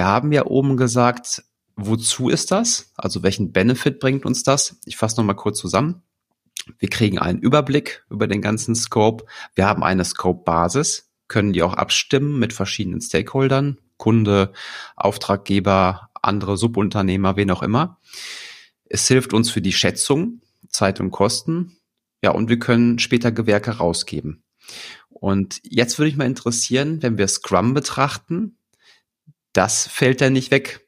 wir haben ja oben gesagt, wozu ist das? Also welchen Benefit bringt uns das? Ich fasse nochmal kurz zusammen. Wir kriegen einen Überblick über den ganzen Scope. Wir haben eine Scope-Basis, können die auch abstimmen mit verschiedenen Stakeholdern, Kunde, Auftraggeber, andere Subunternehmer, wen auch immer. Es hilft uns für die Schätzung, Zeit und Kosten. Ja, und wir können später Gewerke rausgeben. Und jetzt würde ich mal interessieren, wenn wir Scrum betrachten, das fällt ja nicht weg.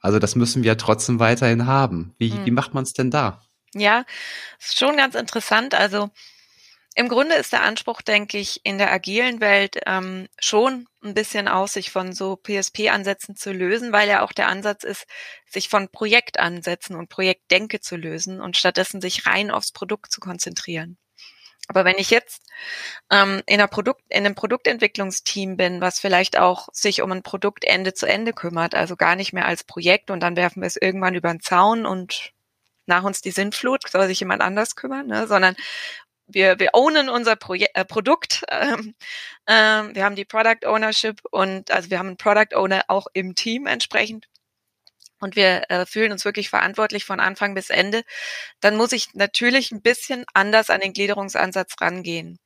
Also das müssen wir trotzdem weiterhin haben. Wie, hm. wie macht man es denn da? Ja, ist schon ganz interessant. Also im Grunde ist der Anspruch, denke ich, in der agilen Welt ähm, schon ein bisschen aus, sich von so PSP-Ansätzen zu lösen, weil ja auch der Ansatz ist, sich von Projektansätzen und Projektdenke zu lösen und stattdessen sich rein aufs Produkt zu konzentrieren. Aber wenn ich jetzt ähm, in, einer Produkt, in einem Produktentwicklungsteam bin, was vielleicht auch sich um ein Produkt Ende zu Ende kümmert, also gar nicht mehr als Projekt und dann werfen wir es irgendwann über den Zaun und nach uns die Sintflut, soll sich jemand anders kümmern, ne? sondern wir, wir ownen unser Proje äh, Produkt. Ähm, ähm, wir haben die Product Ownership und also wir haben einen Product Owner auch im Team entsprechend und wir äh, fühlen uns wirklich verantwortlich von Anfang bis Ende, dann muss ich natürlich ein bisschen anders an den Gliederungsansatz rangehen.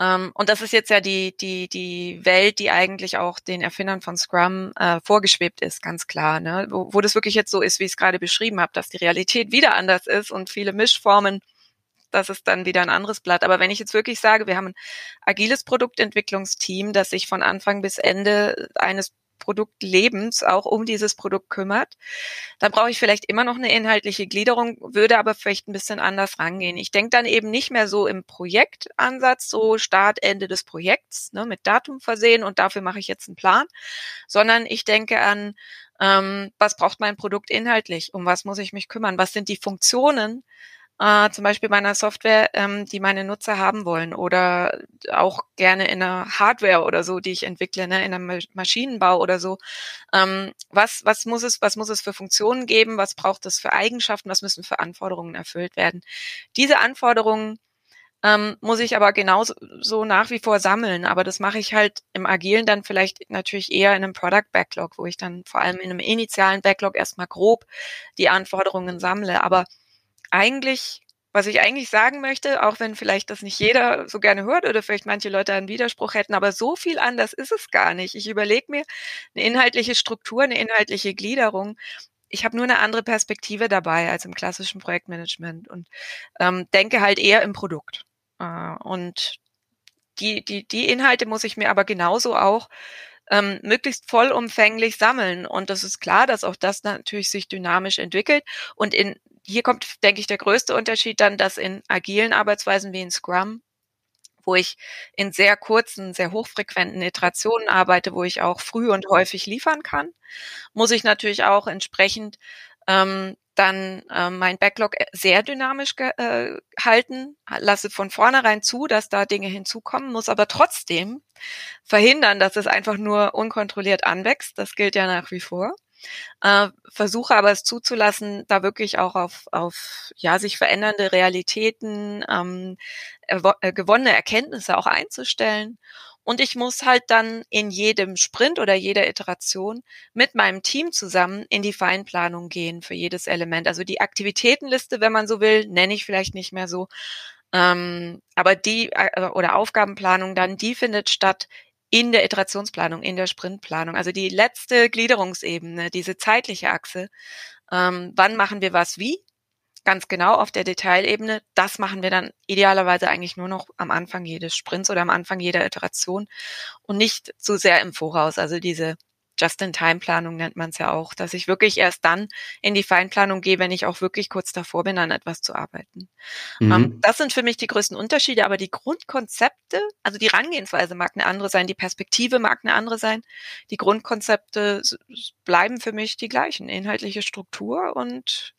Ähm, und das ist jetzt ja die, die, die Welt, die eigentlich auch den Erfindern von Scrum äh, vorgeschwebt ist, ganz klar. Ne? Wo, wo das wirklich jetzt so ist, wie ich es gerade beschrieben habe, dass die Realität wieder anders ist und viele Mischformen das ist dann wieder ein anderes Blatt. Aber wenn ich jetzt wirklich sage, wir haben ein agiles Produktentwicklungsteam, das sich von Anfang bis Ende eines Produktlebens auch um dieses Produkt kümmert. Dann brauche ich vielleicht immer noch eine inhaltliche Gliederung, würde aber vielleicht ein bisschen anders rangehen. Ich denke dann eben nicht mehr so im Projektansatz, so Start, Ende des Projekts, ne, mit Datum versehen und dafür mache ich jetzt einen Plan, sondern ich denke an, ähm, was braucht mein Produkt inhaltlich, um was muss ich mich kümmern, was sind die Funktionen, äh, zum Beispiel bei einer Software, ähm, die meine Nutzer haben wollen oder auch gerne in einer Hardware oder so, die ich entwickle, ne, in einem Maschinenbau oder so. Ähm, was, was muss es, was muss es für Funktionen geben? Was braucht es für Eigenschaften? Was müssen für Anforderungen erfüllt werden? Diese Anforderungen ähm, muss ich aber genauso so nach wie vor sammeln. Aber das mache ich halt im Agilen dann vielleicht natürlich eher in einem Product Backlog, wo ich dann vor allem in einem initialen Backlog erstmal grob die Anforderungen sammle. Aber eigentlich, was ich eigentlich sagen möchte, auch wenn vielleicht das nicht jeder so gerne hört oder vielleicht manche Leute einen Widerspruch hätten, aber so viel anders ist es gar nicht. Ich überlege mir eine inhaltliche Struktur, eine inhaltliche Gliederung. Ich habe nur eine andere Perspektive dabei als im klassischen Projektmanagement und ähm, denke halt eher im Produkt. Äh, und die, die, die Inhalte muss ich mir aber genauso auch ähm, möglichst vollumfänglich sammeln. Und das ist klar, dass auch das natürlich sich dynamisch entwickelt. Und in hier kommt, denke ich, der größte Unterschied dann, dass in agilen Arbeitsweisen wie in Scrum, wo ich in sehr kurzen, sehr hochfrequenten Iterationen arbeite, wo ich auch früh und häufig liefern kann, muss ich natürlich auch entsprechend ähm, dann äh, mein Backlog sehr dynamisch äh, halten, lasse von vornherein zu, dass da Dinge hinzukommen, muss aber trotzdem verhindern, dass es einfach nur unkontrolliert anwächst. Das gilt ja nach wie vor äh, versuche aber es zuzulassen, da wirklich auch auf, auf ja, sich verändernde Realitäten, ähm, äh, gewonnene Erkenntnisse auch einzustellen. Und ich muss halt dann in jedem Sprint oder jeder Iteration mit meinem Team zusammen in die Feinplanung gehen für jedes Element. Also die Aktivitätenliste, wenn man so will, nenne ich vielleicht nicht mehr so. Ähm, aber die äh, oder Aufgabenplanung dann, die findet statt in der Iterationsplanung, in der Sprintplanung. Also die letzte Gliederungsebene, diese zeitliche Achse. Ähm, wann machen wir was wie? Ganz genau auf der Detailebene. Das machen wir dann idealerweise eigentlich nur noch am Anfang jedes Sprints oder am Anfang jeder Iteration und nicht zu sehr im Voraus. Also diese Just-in-Time-Planung nennt man es ja auch, dass ich wirklich erst dann in die Feinplanung gehe, wenn ich auch wirklich kurz davor bin, an etwas zu arbeiten. Mhm. Um, ähm, das sind für mich die größten Unterschiede, aber die Grundkonzepte, also die Rangehensweise mag eine andere sein, die Perspektive mag eine andere sein, die Grundkonzepte bleiben für mich die gleichen, inhaltliche Struktur und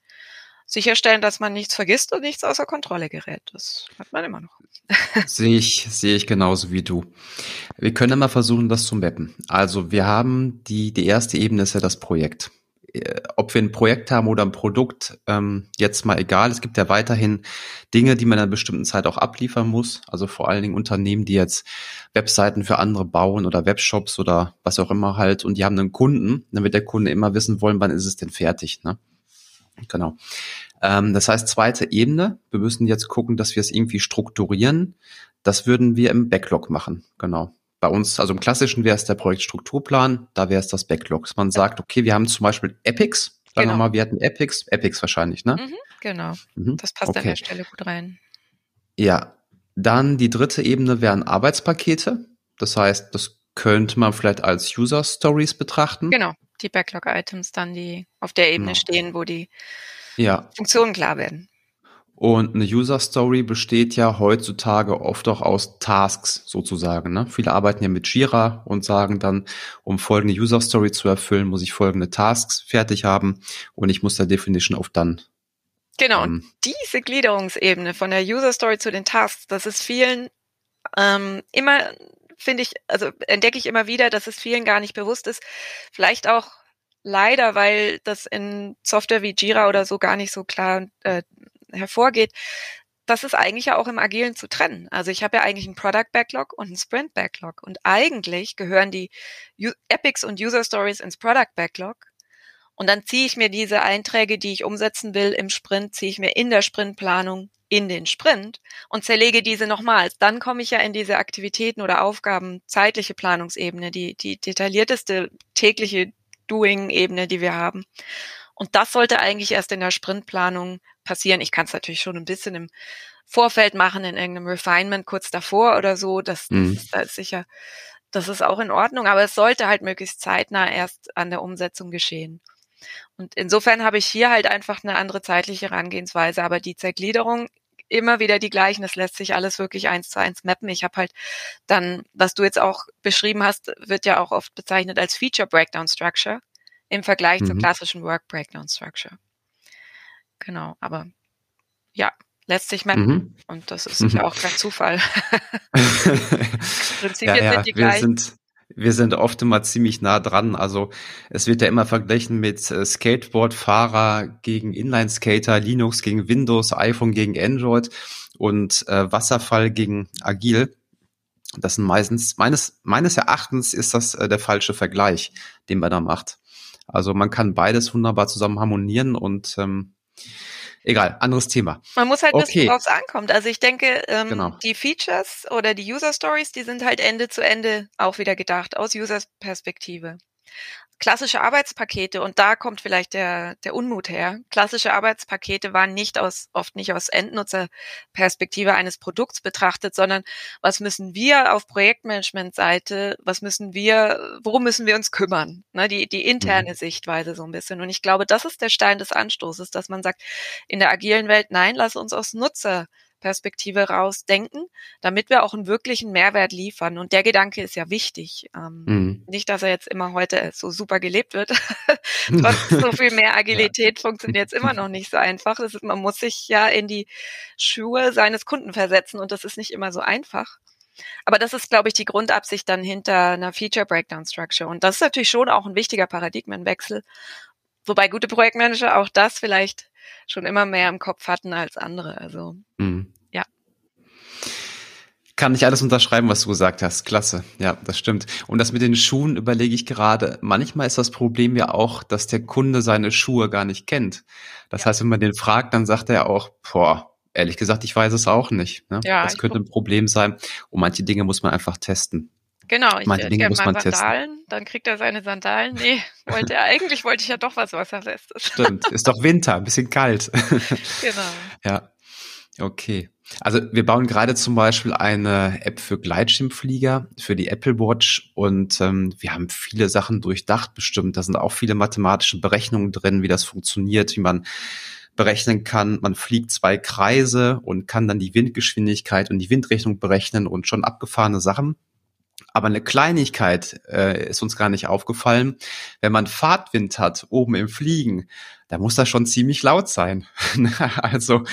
sicherstellen, dass man nichts vergisst und nichts außer Kontrolle gerät. Das hat man immer noch. sehe ich, sehe ich genauso wie du. Wir können mal versuchen, das zu mappen. Also wir haben die, die erste Ebene ist ja das Projekt. äh, ob wir ein Projekt haben oder ein Produkt, ähm, jetzt mal egal. Es gibt ja weiterhin Dinge, die man in einer bestimmten Zeit auch abliefern muss. Also vor allen Dingen Unternehmen, die jetzt Webseiten für andere bauen oder Webshops oder was auch immer halt und die haben einen Kunden, dann wird der Kunde immer wissen wollen, wann ist es denn fertig. Ne? Genau. Ähm, das heißt, zweite Ebene, wir müssen jetzt gucken, dass wir es irgendwie strukturieren. Das würden wir im Backlog machen. Genau bei uns, also im klassischen wäre es der Projektstrukturplan, da wäre es das Backlog. Man sagt, okay, wir haben zum Beispiel Epics, sagen genau. wir mal, wir hatten Epics, Epics wahrscheinlich, ne? Mhm, genau. Mhm. Das passt okay. an der Stelle gut rein. Ja. Dann die dritte Ebene wären Arbeitspakete. Das heißt, das könnte man vielleicht als User Stories betrachten. Genau, die Backlog-Items dann, die auf der Ebene genau. stehen, wo die ja. Funktionen klar werden. Und eine User Story besteht ja heutzutage oft auch aus Tasks sozusagen. Ne? Viele arbeiten ja mit Jira und sagen dann, um folgende User Story zu erfüllen, muss ich folgende Tasks fertig haben und ich muss der Definition auf dann. Genau, ähm, diese Gliederungsebene von der User Story zu den Tasks, das ist vielen ähm, immer, finde ich, also entdecke ich immer wieder, dass es vielen gar nicht bewusst ist. Vielleicht auch leider, weil das in Software wie Jira oder so gar nicht so klar äh, hervorgeht, das ist eigentlich ja auch im Agilen zu trennen. Also ich habe ja eigentlich einen Product Backlog und einen Sprint Backlog. Und eigentlich gehören die Epics und User Stories ins Product Backlog. Und dann ziehe ich mir diese Einträge, die ich umsetzen will im Sprint, ziehe ich mir in der Sprintplanung in den Sprint und zerlege diese nochmals. Dann komme ich ja in diese Aktivitäten oder Aufgaben zeitliche Planungsebene, die, die detaillierteste tägliche Doing-Ebene, die wir haben. Und das sollte eigentlich erst in der Sprintplanung passieren. Ich kann es natürlich schon ein bisschen im Vorfeld machen, in irgendeinem Refinement kurz davor oder so. Das, mhm. das, das ist sicher, das ist auch in Ordnung, aber es sollte halt möglichst zeitnah erst an der Umsetzung geschehen. Und insofern habe ich hier halt einfach eine andere zeitliche Herangehensweise, aber die Zergliederung immer wieder die gleichen. Es lässt sich alles wirklich eins zu eins mappen. Ich habe halt dann, was du jetzt auch beschrieben hast, wird ja auch oft bezeichnet als Feature Breakdown Structure im Vergleich mhm. zur klassischen Work Breakdown Structure. Genau, aber ja, lässt sich mappen. Mhm. Und das ist sicher mhm. auch kein Zufall. Prinzipien ja, ja, sind die gleichen. Sind, wir sind oft immer ziemlich nah dran. Also es wird ja immer verglichen mit äh, Skateboard-Fahrer gegen Inline-Skater, Linux gegen Windows, iPhone gegen Android und äh, Wasserfall gegen Agil. Das sind meistens, meines, meines Erachtens ist das äh, der falsche Vergleich, den man da macht. Also man kann beides wunderbar zusammen harmonieren und ähm, Egal, anderes Thema. Man muss halt okay. wissen, worauf es ankommt. Also ich denke, ähm, genau. die Features oder die User Stories, die sind halt Ende zu Ende auch wieder gedacht, aus Users Perspektive klassische Arbeitspakete, und da kommt vielleicht der, der Unmut her, klassische Arbeitspakete waren nicht aus, oft nicht aus Endnutzerperspektive eines Produkts betrachtet, sondern was müssen wir auf Projektmanagement-Seite, was müssen wir, worum müssen wir uns kümmern? Ne, die, die interne mhm. Sichtweise so ein bisschen. Und ich glaube, das ist der Stein des Anstoßes, dass man sagt, in der agilen Welt, nein, lass uns aus Nutzer Perspektive rausdenken, damit wir auch einen wirklichen Mehrwert liefern. Und der Gedanke ist ja wichtig. Ähm, mhm. Nicht, dass er jetzt immer heute so super gelebt wird. Trotz so viel mehr Agilität ja. funktioniert es immer noch nicht so einfach. Ist, man muss sich ja in die Schuhe seines Kunden versetzen und das ist nicht immer so einfach. Aber das ist, glaube ich, die Grundabsicht dann hinter einer Feature Breakdown Structure. Und das ist natürlich schon auch ein wichtiger Paradigmenwechsel. Wobei gute Projektmanager auch das vielleicht schon immer mehr im Kopf hatten als andere. Also mhm. Kann ich alles unterschreiben, was du gesagt hast. Klasse. Ja, das stimmt. Und das mit den Schuhen überlege ich gerade. Manchmal ist das Problem ja auch, dass der Kunde seine Schuhe gar nicht kennt. Das ja. heißt, wenn man den fragt, dann sagt er auch, boah, ehrlich gesagt, ich weiß es auch nicht. Ne? Ja, das könnte ein Problem sein. Und manche Dinge muss man einfach testen. Genau, ich Manche Dinge muss man Sandalen, testen. dann kriegt er seine Sandalen. Nee, wollte er, eigentlich wollte ich ja doch was Wasserfestes. Stimmt, ist doch Winter, ein bisschen kalt. Genau. ja, okay. Also wir bauen gerade zum Beispiel eine App für Gleitschirmflieger, für die Apple Watch und ähm, wir haben viele Sachen durchdacht bestimmt. Da sind auch viele mathematische Berechnungen drin, wie das funktioniert, wie man berechnen kann. Man fliegt zwei Kreise und kann dann die Windgeschwindigkeit und die Windrichtung berechnen und schon abgefahrene Sachen. Aber eine Kleinigkeit äh, ist uns gar nicht aufgefallen. Wenn man Fahrtwind hat oben im Fliegen, da muss das schon ziemlich laut sein. also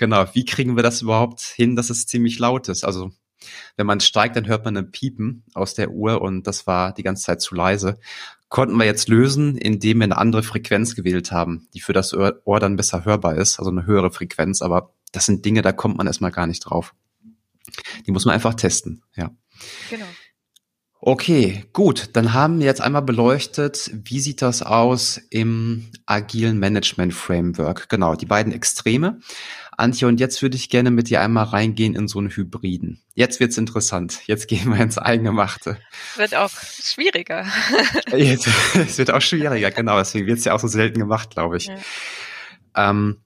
genau, wie kriegen wir das überhaupt hin, dass es ziemlich laut ist? Also Wenn man steigt, dann hört man ein Piepen aus der Uhr und das war die ganze Zeit zu leise. Konnten wir jetzt lösen, indem wir eine andere Frequenz gewählt haben, die für das Ohr dann besser hörbar ist, also eine höhere Frequenz. Aber das sind Dinge, da kommt man erstmal gar nicht drauf. Die muss man einfach testen, ja. Genau. Okay, gut. Dann haben wir jetzt einmal beleuchtet, wie sieht das aus im agilen Management Framework. Genau, die beiden Extreme. Antje, und jetzt würde ich gerne mit dir einmal reingehen in so einen Hybriden. Jetzt wird's interessant. Jetzt gehen wir ins Eingemachte. Wird auch schwieriger. Jetzt, es wird auch schwieriger, genau. Deswegen wird's ja auch so selten gemacht, glaube ich. Ja. Ähm,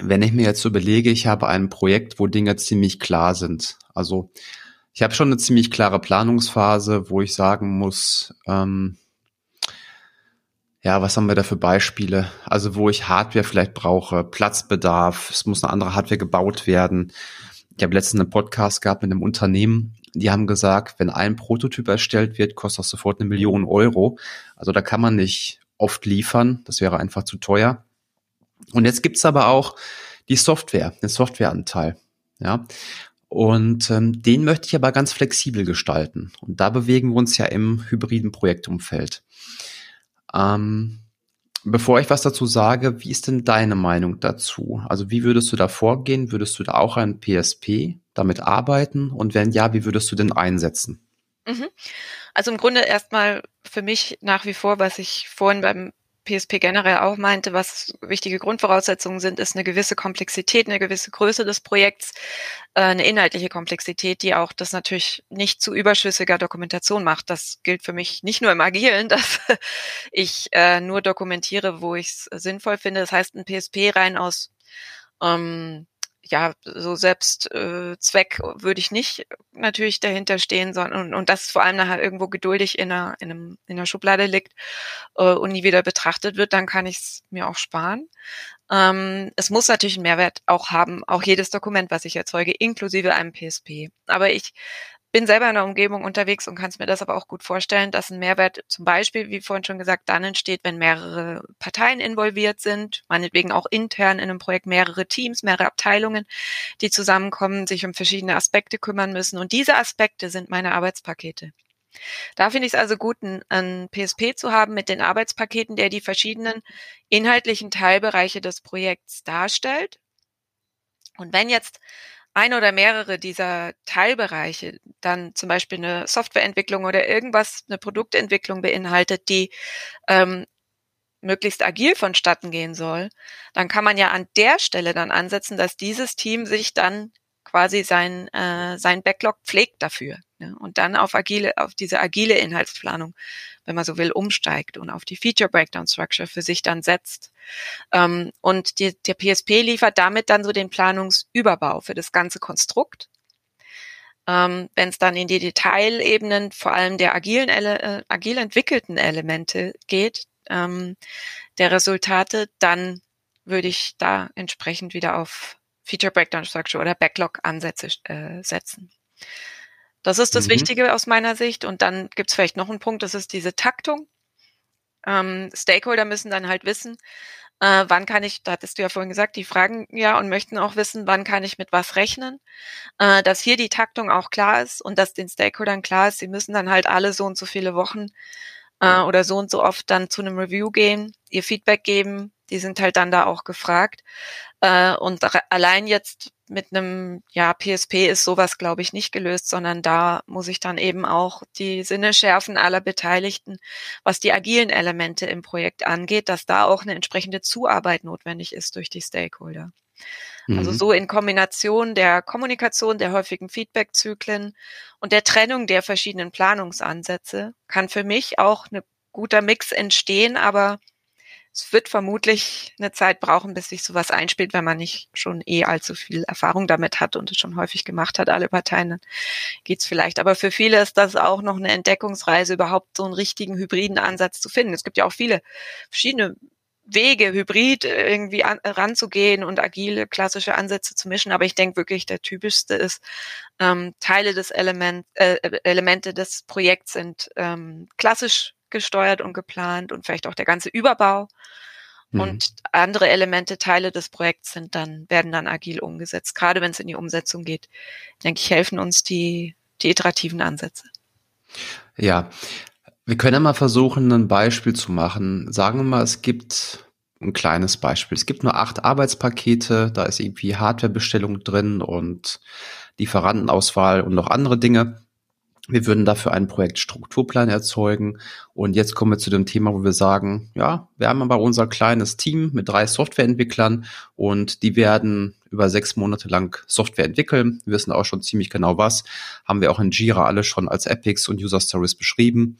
wenn ich mir jetzt so überlege, ich habe ein Projekt, wo Dinge ziemlich klar sind. Also ich habe schon eine ziemlich klare Planungsphase, wo ich sagen muss, ähm, ja, was haben wir da für Beispiele? Also wo ich Hardware vielleicht brauche, Platzbedarf, es muss eine andere Hardware gebaut werden. Ich habe letztens einen Podcast gehabt mit einem Unternehmen, die haben gesagt, wenn ein Prototyp erstellt wird, kostet das sofort eine Million Euro. Also da kann man nicht oft liefern, das wäre einfach zu teuer. Und jetzt gibt's aber auch die Software, den Softwareanteil. Ja, und ähm, den möchte ich aber ganz flexibel gestalten. Und da bewegen wir uns ja im hybriden Projektumfeld. Ähm, bevor ich was dazu sage, wie ist denn deine Meinung dazu? Also wie würdest du da vorgehen? Würdest du da auch ein PSP damit arbeiten? Und wenn ja, wie würdest du denn einsetzen? Mhm. Also im Grunde erstmal für mich nach wie vor, was ich vorhin beim PSP generell auch meinte, was wichtige Grundvoraussetzungen sind, ist eine gewisse Komplexität, eine gewisse Größe des Projekts, äh, eine inhaltliche Komplexität, die auch das natürlich nicht zu überschüssiger Dokumentation macht. Das gilt für mich nicht nur im Agilen, dass ich äh, nur dokumentiere, wo ich es sinnvoll finde. Das heißt, ein PSP rein aus ähm, ja, so selbst äh, Zweck würde ich nicht natürlich dahinter stehen, sondern und, und das vor allem nachher irgendwo geduldig in einer, in, einem, in einer Schublade liegt äh, und nie wieder betrachtet wird, dann kann ich es mir auch sparen. Ähm, es muss natürlich einen Mehrwert auch haben, auch jedes Dokument, was ich erzeuge, inklusive einem PSP. Aber ich bin selber in der Umgebung unterwegs und kann es mir das aber auch gut vorstellen, dass ein Mehrwert zum Beispiel, wie vorhin schon gesagt, dann entsteht, wenn mehrere Parteien involviert sind, meinetwegen auch intern in einem Projekt mehrere Teams, mehrere Abteilungen, die zusammenkommen, sich um verschiedene Aspekte kümmern müssen. Und diese Aspekte sind meine Arbeitspakete. Da finde ich es also gut, ein, PSP zu haben mit den Arbeitspaketen, der die verschiedenen inhaltlichen Teilbereiche des Projekts darstellt. Und wenn jetzt ein oder mehrere dieser Teilbereiche dann zum Beispiel eine Softwareentwicklung oder irgendwas, eine Produktentwicklung beinhaltet, die ähm, möglichst agil vonstatten gehen soll, dann kann man ja an der Stelle dann ansetzen, dass dieses Team sich dann quasi sein, äh, sein Backlog pflegt dafür ne? und dann auf agile, auf diese agile Inhaltsplanung, wenn man so will, umsteigt und auf die Feature Breakdown Structure für sich dann setzt. Ähm, und die, der PSP liefert damit dann so den Planungsüberbau für das ganze Konstrukt. Ähm, wenn es dann in die Detailebenen, vor allem der agilen, äh, agil entwickelten Elemente geht, ähm, der Resultate, dann würde ich da entsprechend wieder auf Feature Breakdown Structure oder Backlog Ansätze äh, setzen. Das ist das mhm. Wichtige aus meiner Sicht. Und dann gibt es vielleicht noch einen Punkt, das ist diese Taktung. Ähm, Stakeholder müssen dann halt wissen, äh, wann kann ich, da hattest du ja vorhin gesagt, die fragen ja und möchten auch wissen, wann kann ich mit was rechnen, äh, dass hier die Taktung auch klar ist und dass den Stakeholdern klar ist, sie müssen dann halt alle so und so viele Wochen äh, oder so und so oft dann zu einem Review gehen, ihr Feedback geben, die sind halt dann da auch gefragt. Äh, und allein jetzt mit einem ja, PSP ist sowas, glaube ich, nicht gelöst, sondern da muss ich dann eben auch die Sinne schärfen aller Beteiligten, was die agilen Elemente im Projekt angeht, dass da auch eine entsprechende Zuarbeit notwendig ist durch die Stakeholder. Also mhm. Also so in Kombination der Kommunikation, der häufigen Feedbackzyklen und der Trennung der verschiedenen Planungsansätze kann für mich auch ein guter Mix entstehen, aber es wird vermutlich eine Zeit brauchen, bis sich sowas einspielt, wenn man nicht schon eh allzu viel Erfahrung damit hat und es schon häufig gemacht hat, alle Parteien, dann geht's vielleicht. Aber für viele ist das auch noch eine Entdeckungsreise, überhaupt so einen richtigen hybriden Ansatz zu finden. Es gibt ja auch viele verschiedene Wege, hybrid irgendwie an, ranzugehen und agile klassische Ansätze zu mischen. Aber ich denke wirklich, der typischste ist, ähm, Teile des Element, äh, Elemente des Projekts sind ähm, klassisch gesteuert und geplant und vielleicht auch der ganze Überbau. Mhm. Und andere Elemente, Teile des Projekts sind dann, werden dann agil umgesetzt. Gerade wenn es in die Umsetzung geht, denke ich, helfen uns die, die iterativen Ansätze. Ja, wir können ja mal versuchen, ein Beispiel zu machen. Sagen wir mal, es gibt ein kleines Beispiel. Es gibt nur acht Arbeitspakete, da ist irgendwie Hardwarebestellung drin und Lieferantenauswahl und noch andere Dinge. Wir würden dafür einen Projektstrukturplan erzeugen. Und jetzt kommen wir zu dem Thema, wo wir sagen, ja, wir haben aber unser kleines Team mit drei Softwareentwicklern und die werden über sechs Monate lang Software entwickeln. Wir wissen auch schon ziemlich genau was. Haben wir auch in Jira alle schon als Epics und User Stories beschrieben.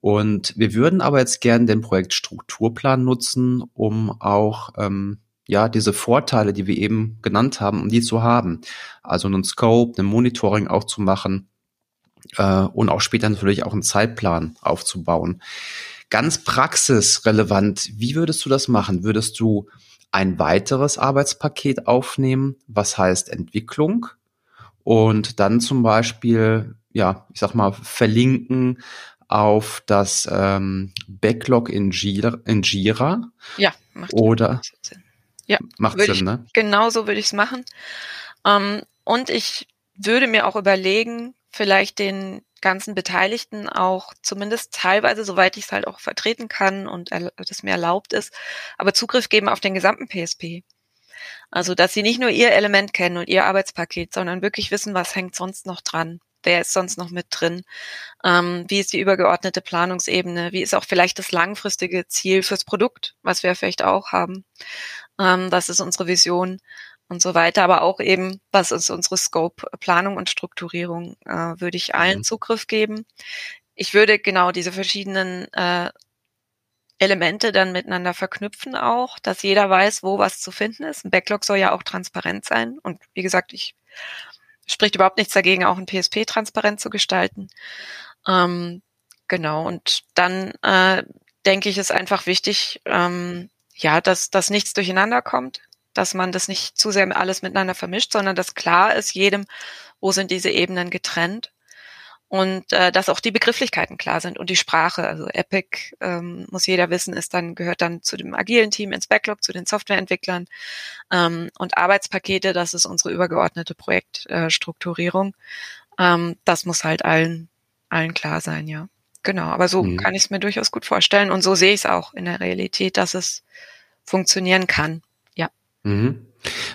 Und wir würden aber jetzt gerne den Projektstrukturplan nutzen, um auch ähm, ja diese Vorteile, die wir eben genannt haben, um die zu haben. Also einen Scope, ein Monitoring auch zu machen äh, und auch später natürlich auch einen Zeitplan aufzubauen. Ganz praxisrelevant, wie würdest du das machen? Würdest du ein weiteres Arbeitspaket aufnehmen, was heißt Entwicklung? Und dann zum Beispiel, ja, ich sag mal, verlinken auf das ähm, Backlog in Jira, in Jira. Ja, macht oder Sinn. Ja, macht Sinn, ich, ne? Genau so würde ich es machen. Ähm, und ich würde mir auch überlegen, vielleicht den ganzen Beteiligten auch zumindest teilweise, soweit ich es halt auch vertreten kann und das mir erlaubt ist, aber Zugriff geben auf den gesamten PSP. Also, dass sie nicht nur ihr Element kennen und ihr Arbeitspaket, sondern wirklich wissen, was hängt sonst noch dran. Wer ist sonst noch mit drin? Ähm, wie ist die übergeordnete Planungsebene? Wie ist auch vielleicht das langfristige Ziel fürs Produkt, was wir vielleicht auch haben? Ähm, das ist unsere Vision und so weiter, aber auch eben, was ist unsere Scope, Planung und Strukturierung, äh, würde ich allen mhm. Zugriff geben. Ich würde genau diese verschiedenen äh, Elemente dann miteinander verknüpfen auch, dass jeder weiß, wo was zu finden ist. Ein Backlog soll ja auch transparent sein. Und wie gesagt, ich spricht überhaupt nichts dagegen, auch ein PSP transparent zu gestalten. Ähm, genau. Und dann äh, denke ich, ist einfach wichtig, ähm, ja, dass, dass nichts durcheinander kommt, dass man das nicht zu sehr alles miteinander vermischt, sondern dass klar ist jedem, wo sind diese Ebenen getrennt und äh, dass auch die Begrifflichkeiten klar sind und die Sprache. Also Epic ähm, muss jeder wissen, ist dann gehört dann zu dem agilen Team ins Backlog, zu den Softwareentwicklern ähm, und Arbeitspakete. Das ist unsere übergeordnete Projektstrukturierung. Äh, ähm, das muss halt allen allen klar sein, ja. Genau, aber so mhm. kann ich es mir durchaus gut vorstellen und so sehe ich es auch in der Realität, dass es funktionieren kann. Mhm.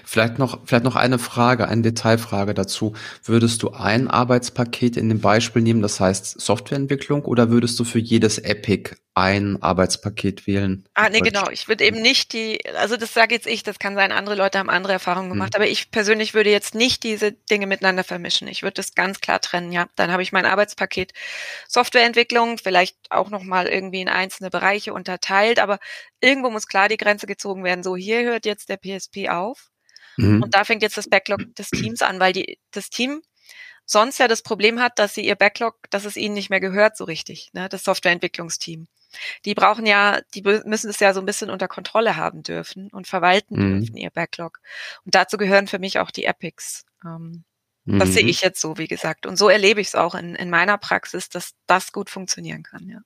Vielleicht noch, vielleicht noch eine Frage, eine Detailfrage dazu. Würdest du ein Arbeitspaket in dem Beispiel nehmen, das heißt Softwareentwicklung, oder würdest du für jedes Epic ein Arbeitspaket wählen? Ah, nee, genau. Ich würde eben nicht die, also das sage jetzt ich, das kann sein, andere Leute haben andere Erfahrungen hm. gemacht, mhm. aber ich persönlich würde jetzt nicht diese Dinge miteinander vermischen. Ich würde das ganz klar trennen, ja. Dann habe ich mein Arbeitspaket Softwareentwicklung, vielleicht auch nochmal irgendwie in einzelne Bereiche unterteilt, aber irgendwo muss klar die Grenze gezogen werden. So, hier hört jetzt der PSP auf. Mhm. Und da fängt jetzt das Backlog des Teams an, weil die, das Team sonst ja das Problem hat, dass sie ihr Backlog, dass es ihnen nicht mehr gehört so richtig, ne, das Softwareentwicklungsteam. Die brauchen ja, die müssen es ja so ein bisschen unter Kontrolle haben dürfen und verwalten mhm. dürfen, ihr Backlog. Und dazu gehören für mich auch die Epics. Ähm, mhm. Das sehe mhm. ich jetzt so, wie gesagt. Und so erlebe ich es auch in, in meiner Praxis, dass das gut funktionieren kann, ja.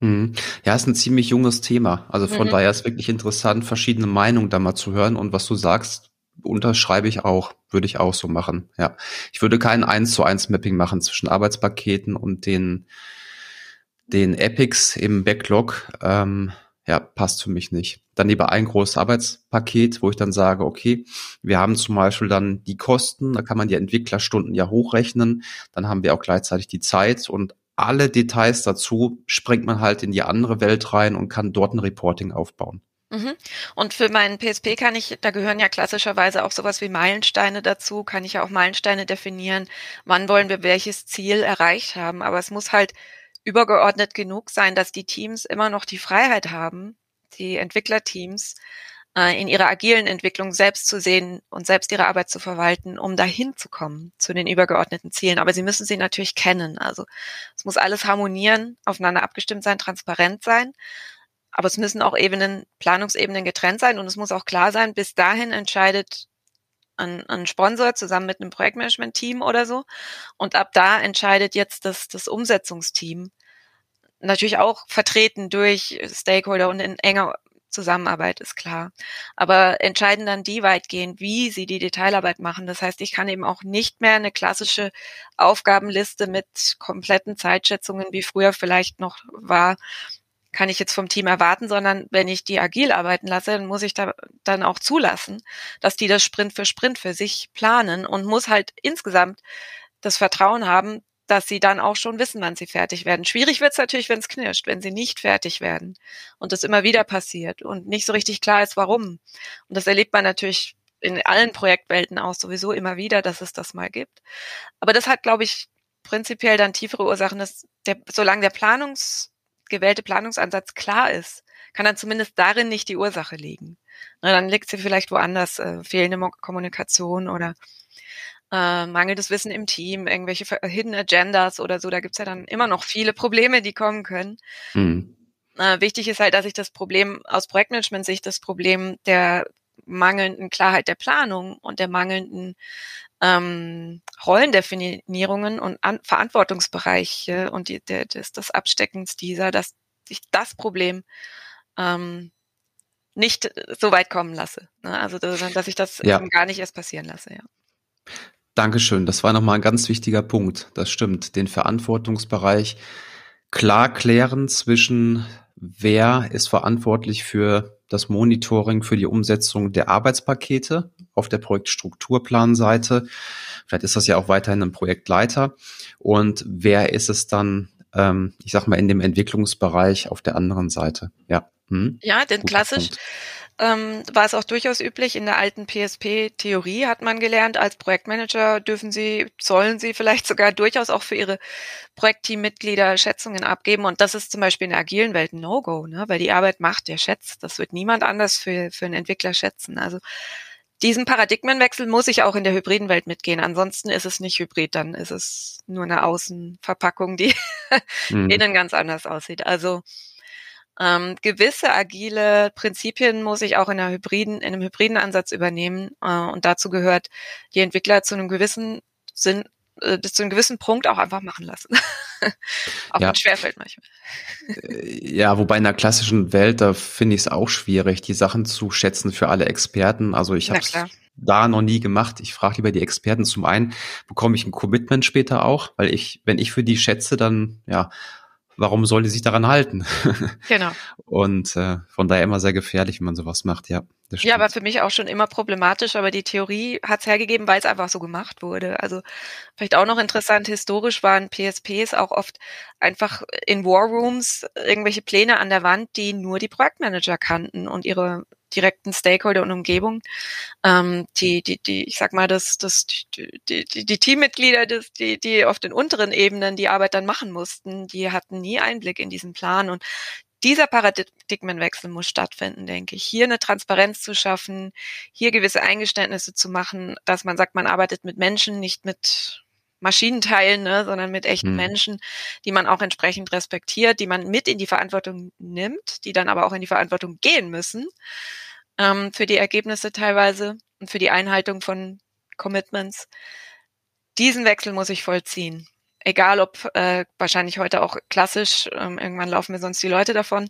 Mhm. Ja, ist ein ziemlich junges Thema. Also von mhm. daher ist wirklich interessant, verschiedene Meinungen da mal zu hören. Und was du sagst, unterschreibe ich auch, würde ich auch so machen. Ja, ich würde kein eins zu eins Mapping machen zwischen Arbeitspaketen und den den Epics im Backlog. Ähm, ja, passt für mich nicht. Dann lieber ein großes Arbeitspaket, wo ich dann sage, okay, wir haben zum Beispiel dann die Kosten, da kann man die Entwicklerstunden ja hochrechnen, dann haben wir auch gleichzeitig die Zeit und alle Details dazu springt man halt in die andere Welt rein und kann dort ein Reporting aufbauen. Mhm. Und für meinen PSP kann ich, da gehören ja klassischerweise auch sowas wie Meilensteine dazu, kann ich ja auch Meilensteine definieren, wann wollen wir welches Ziel erreicht haben. Aber es muss halt übergeordnet genug sein, dass die Teams immer noch die Freiheit haben, die Entwicklerteams, äh, in ihrer agilen Entwicklung selbst zu sehen und selbst ihre Arbeit zu verwalten, um dahin zu kommen zu den übergeordneten Zielen. Aber sie müssen sie natürlich kennen. Also es muss alles harmonieren, aufeinander abgestimmt sein, transparent sein. Aber es müssen auch Ebenen, Planungsebenen getrennt sein und es muss auch klar sein, bis dahin entscheidet ein, ein Sponsor zusammen mit einem Projektmanagement-Team oder so. Und ab da entscheidet jetzt das, das Umsetzungsteam. Natürlich auch vertreten durch Stakeholder und in enger Zusammenarbeit ist klar. Aber entscheiden dann die weitgehend, wie sie die Detailarbeit machen. Das heißt, ich kann eben auch nicht mehr eine klassische Aufgabenliste mit kompletten Zeitschätzungen, wie früher vielleicht noch war, kann ich jetzt vom Team erwarten, sondern wenn ich die agil arbeiten lasse, dann muss ich da dann auch zulassen, dass die das Sprint für Sprint für sich planen und muss halt insgesamt das Vertrauen haben, dass sie dann auch schon wissen, wann sie fertig werden. Schwierig wird es natürlich, wenn es knirscht, wenn sie nicht fertig werden und das immer wieder passiert und nicht so richtig klar ist, warum. Und das erlebt man natürlich in allen Projektwelten auch sowieso immer wieder, dass es das mal gibt. Aber das hat, glaube ich, prinzipiell dann tiefere Ursachen, dass der, solange der Planungs, gewählte Planungsansatz klar ist, kann dann zumindest darin nicht die Ursache liegen. Na, dann liegt sie vielleicht woanders, äh, fehlende Kommunikation oder äh, mangelndes Wissen im Team, irgendwelche Hidden Agendas oder so. Da gibt's ja dann immer noch viele Probleme, die kommen können. Mhm. Äh, wichtig ist halt, dass ich das Problem aus Projektmanagement-Sicht, das Problem der mangelnden Klarheit der Planung und der mangelnden ähm, Rollendefinierungen und An Verantwortungsbereiche und die, der, des, des Absteckens dieser, dass ich das Problem ähm, nicht so weit kommen lasse. Ne? Also dass ich das ja. gar nicht erst passieren lasse, ja. Dankeschön. Das war nochmal ein ganz wichtiger Punkt. Das stimmt. Den Verantwortungsbereich klar klären zwischen wer ist verantwortlich für Monitoring, für die Umsetzung der Arbeitspakete auf der Projektstrukturplanseite. Vielleicht ist das ja auch weiterhin ein Projektleiter. Und wer ist es dann, ähm, ich sag mal, in dem Entwicklungsbereich auf der anderen Seite? Ja. Hm? Ja, denn klassisch Punkt ähm, war es auch durchaus üblich. In der alten PSP-Theorie hat man gelernt, als Projektmanager dürfen Sie, sollen Sie vielleicht sogar durchaus auch für Ihre Projektteammitglieder Schätzungen abgeben. Und das ist zum Beispiel in der agilen Welt ein No-Go, ne? weil die Arbeit macht, der schätzt. Das wird niemand anders für, für einen Entwickler schätzen. Also diesen Paradigmenwechsel muss ich auch in der hybriden Welt mitgehen. Ansonsten ist es nicht hybrid, dann ist es nur eine Außenverpackung, die mhm. innen ganz anders aussieht. Also ähm, gewisse agile Prinzipien muss ich auch in, einer hybriden, in einem hybriden Ansatz übernehmen. Äh, und dazu gehört, die Entwickler zu einem gewissen Sinn, äh, bis zu einem gewissen Punkt auch einfach machen lassen. auch ja. wenn schwerfällt manchmal. Äh, ja, wobei in der klassischen Welt, da finde ich es auch schwierig, die Sachen zu schätzen für alle Experten. Also ich habe es da noch nie gemacht. Ich frage lieber die Experten. Zum einen bekomme ich ein Commitment später auch, weil ich, wenn ich für die schätze, dann ja warum soll die sich daran halten? Genau. Und äh, von daher immer sehr gefährlich, wenn man sowas macht, ja. Ja, aber für mich auch schon immer problematisch, aber die Theorie hat es hergegeben, weil es einfach so gemacht wurde. Also vielleicht auch noch interessant, historisch waren PSPs auch oft einfach in Warrooms irgendwelche Pläne an der Wand, die nur die Projektmanager kannten und ihre direkten Stakeholder und Umgebung. Ähm, die, die, die, ich sag mal, das, das, die, die, die Teammitglieder, das, die, die auf den unteren Ebenen die Arbeit dann machen mussten, die hatten nie Einblick in diesen Plan und dieser Paradigmenwechsel muss stattfinden, denke ich. Hier eine Transparenz zu schaffen, hier gewisse Eingeständnisse zu machen, dass man sagt, man arbeitet mit Menschen, nicht mit Maschinenteilen, ne, sondern mit echten hm. Menschen, die man auch entsprechend respektiert, die man mit in die Verantwortung nimmt, die dann aber auch in die Verantwortung gehen müssen ähm, für die Ergebnisse teilweise und für die Einhaltung von Commitments. Diesen Wechsel muss ich vollziehen. Egal ob äh, wahrscheinlich heute auch klassisch, ähm, irgendwann laufen mir sonst die Leute davon,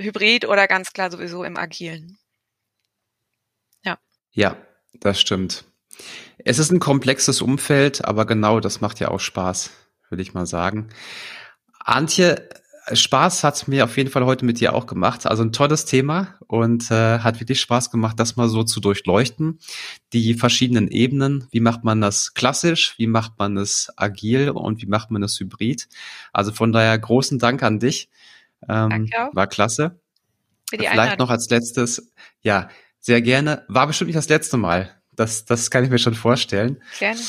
hybrid oder ganz klar sowieso im Agilen. Ja. Ja, das stimmt. Es ist ein komplexes Umfeld, aber genau das macht ja auch Spaß, würde ich mal sagen. Antje, Spaß hat mir auf jeden Fall heute mit dir auch gemacht. Also ein tolles Thema und äh, hat wirklich Spaß gemacht, das mal so zu durchleuchten. Die verschiedenen Ebenen, wie macht man das klassisch, wie macht man es agil und wie macht man es hybrid. Also von daher großen Dank an dich. Ähm, Danke auch. War klasse. Vielleicht Einladung. noch als letztes, ja, sehr gerne. War bestimmt nicht das letzte Mal. Das, das kann ich mir schon vorstellen. Gerne.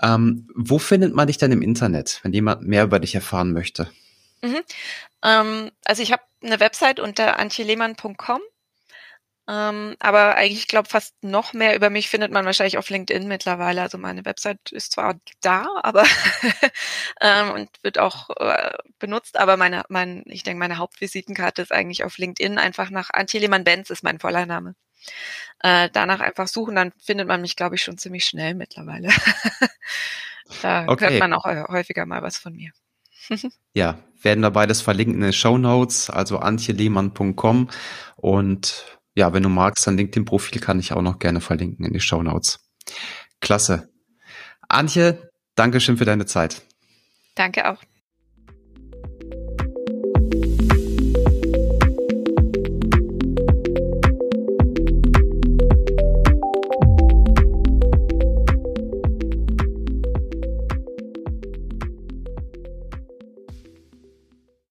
Ähm, wo findet man dich denn im Internet, wenn jemand mehr über dich erfahren möchte? Mhm. Ähm, also ich habe eine Website unter antjelehmann.com. Ähm, aber eigentlich, ich glaube, fast noch mehr über mich findet man wahrscheinlich auf LinkedIn mittlerweile. Also meine Website ist zwar da, aber ähm, und wird auch äh, benutzt, aber meine, mein, ich denke, meine Hauptvisitenkarte ist eigentlich auf LinkedIn einfach nach Antje Lehmann-Benz ist mein voller Name. Äh, danach einfach suchen, dann findet man mich, glaube ich, schon ziemlich schnell mittlerweile. da okay. hört man auch häufiger mal was von mir. ja, werden wir beides verlinken in den Show Notes, also antjelehmann.com und ja, wenn du magst, dein LinkedIn-Profil kann ich auch noch gerne verlinken in die Show Notes. Klasse. Antje, Dankeschön für deine Zeit. Danke auch.